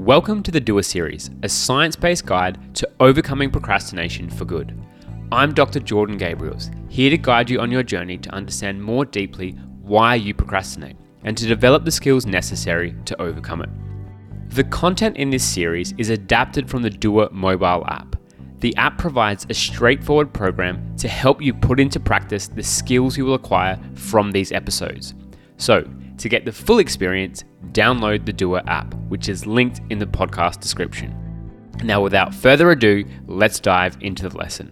Welcome to the Doer Series, a science based guide to overcoming procrastination for good. I'm Dr. Jordan Gabriels, here to guide you on your journey to understand more deeply why you procrastinate and to develop the skills necessary to overcome it. The content in this series is adapted from the Doer mobile app. The app provides a straightforward program to help you put into practice the skills you will acquire from these episodes. So, to get the full experience, download the Doer app, which is linked in the podcast description. Now, without further ado, let's dive into the lesson.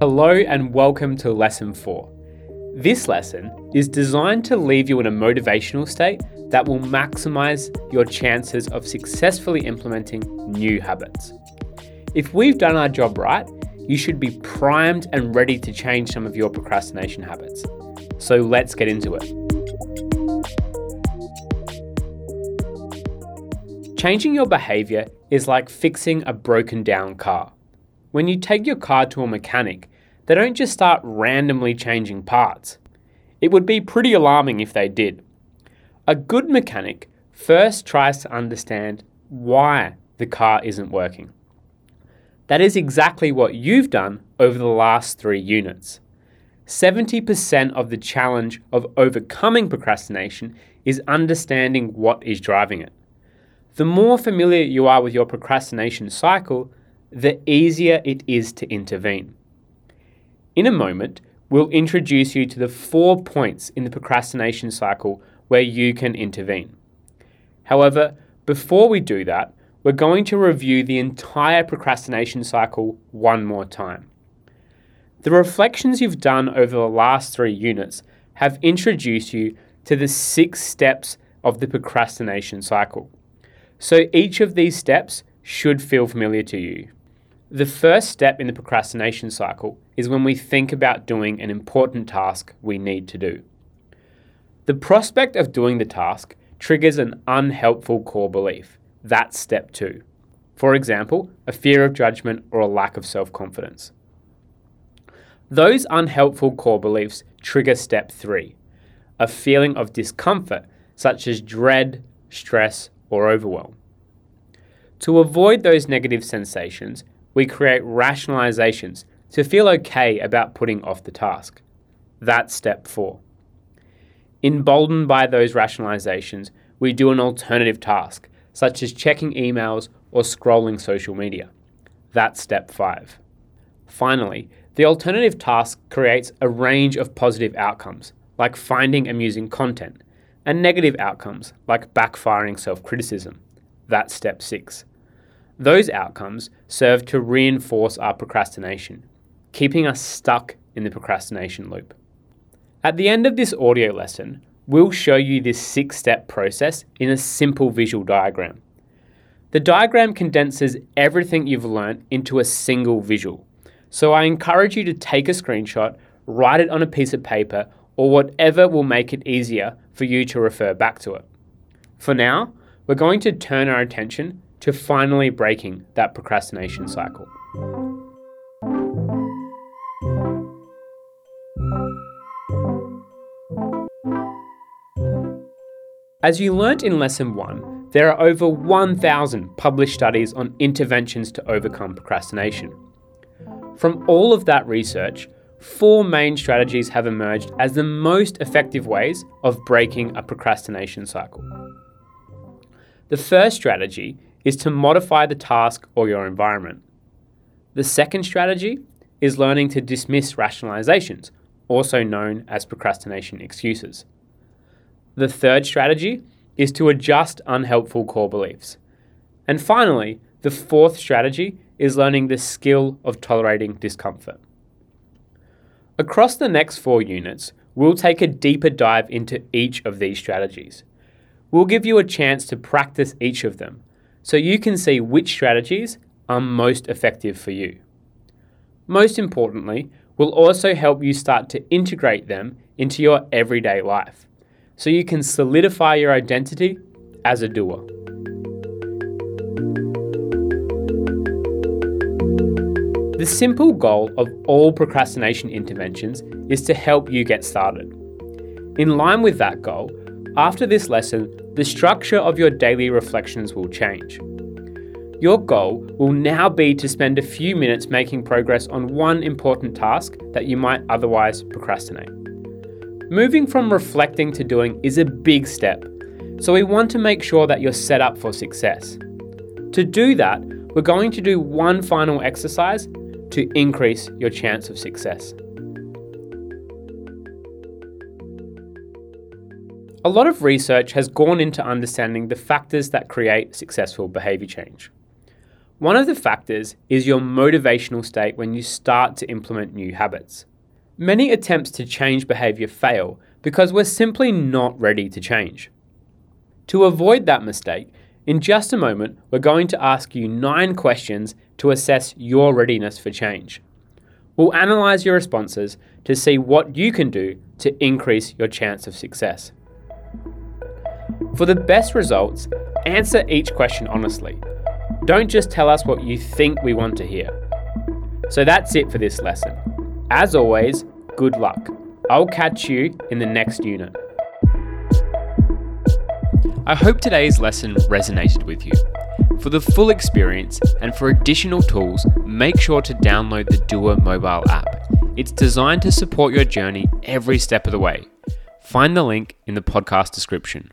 Hello, and welcome to Lesson 4. This lesson is designed to leave you in a motivational state that will maximize your chances of successfully implementing new habits. If we've done our job right, you should be primed and ready to change some of your procrastination habits. So let's get into it. Changing your behavior is like fixing a broken down car. When you take your car to a mechanic, they don't just start randomly changing parts. It would be pretty alarming if they did. A good mechanic first tries to understand why the car isn't working. That is exactly what you've done over the last three units. 70% of the challenge of overcoming procrastination is understanding what is driving it. The more familiar you are with your procrastination cycle, the easier it is to intervene. In a moment, we'll introduce you to the four points in the procrastination cycle where you can intervene. However, before we do that, we're going to review the entire procrastination cycle one more time. The reflections you've done over the last three units have introduced you to the six steps of the procrastination cycle. So each of these steps should feel familiar to you. The first step in the procrastination cycle is when we think about doing an important task we need to do. The prospect of doing the task triggers an unhelpful core belief. That's step two. For example, a fear of judgment or a lack of self confidence. Those unhelpful core beliefs trigger step three a feeling of discomfort, such as dread, stress, or overwhelm. To avoid those negative sensations, we create rationalizations to feel okay about putting off the task. That's step four. Emboldened by those rationalizations, we do an alternative task, such as checking emails or scrolling social media. That's step five. Finally, the alternative task creates a range of positive outcomes, like finding amusing content, and negative outcomes, like backfiring self criticism. That's step six. Those outcomes serve to reinforce our procrastination, keeping us stuck in the procrastination loop. At the end of this audio lesson, We'll show you this six step process in a simple visual diagram. The diagram condenses everything you've learned into a single visual. So I encourage you to take a screenshot, write it on a piece of paper, or whatever will make it easier for you to refer back to it. For now, we're going to turn our attention to finally breaking that procrastination cycle. As you learnt in Lesson 1, there are over 1,000 published studies on interventions to overcome procrastination. From all of that research, four main strategies have emerged as the most effective ways of breaking a procrastination cycle. The first strategy is to modify the task or your environment. The second strategy is learning to dismiss rationalizations, also known as procrastination excuses. The third strategy is to adjust unhelpful core beliefs. And finally, the fourth strategy is learning the skill of tolerating discomfort. Across the next four units, we'll take a deeper dive into each of these strategies. We'll give you a chance to practice each of them so you can see which strategies are most effective for you. Most importantly, we'll also help you start to integrate them into your everyday life so you can solidify your identity as a doer. The simple goal of all procrastination interventions is to help you get started. In line with that goal, after this lesson, the structure of your daily reflections will change. Your goal will now be to spend a few minutes making progress on one important task that you might otherwise procrastinate. Moving from reflecting to doing is a big step, so we want to make sure that you're set up for success. To do that, we're going to do one final exercise to increase your chance of success. A lot of research has gone into understanding the factors that create successful behaviour change. One of the factors is your motivational state when you start to implement new habits. Many attempts to change behaviour fail because we're simply not ready to change. To avoid that mistake, in just a moment, we're going to ask you nine questions to assess your readiness for change. We'll analyse your responses to see what you can do to increase your chance of success. For the best results, answer each question honestly. Don't just tell us what you think we want to hear. So that's it for this lesson. As always, good luck. I'll catch you in the next unit. I hope today's lesson resonated with you. For the full experience and for additional tools, make sure to download the Doer mobile app. It's designed to support your journey every step of the way. Find the link in the podcast description.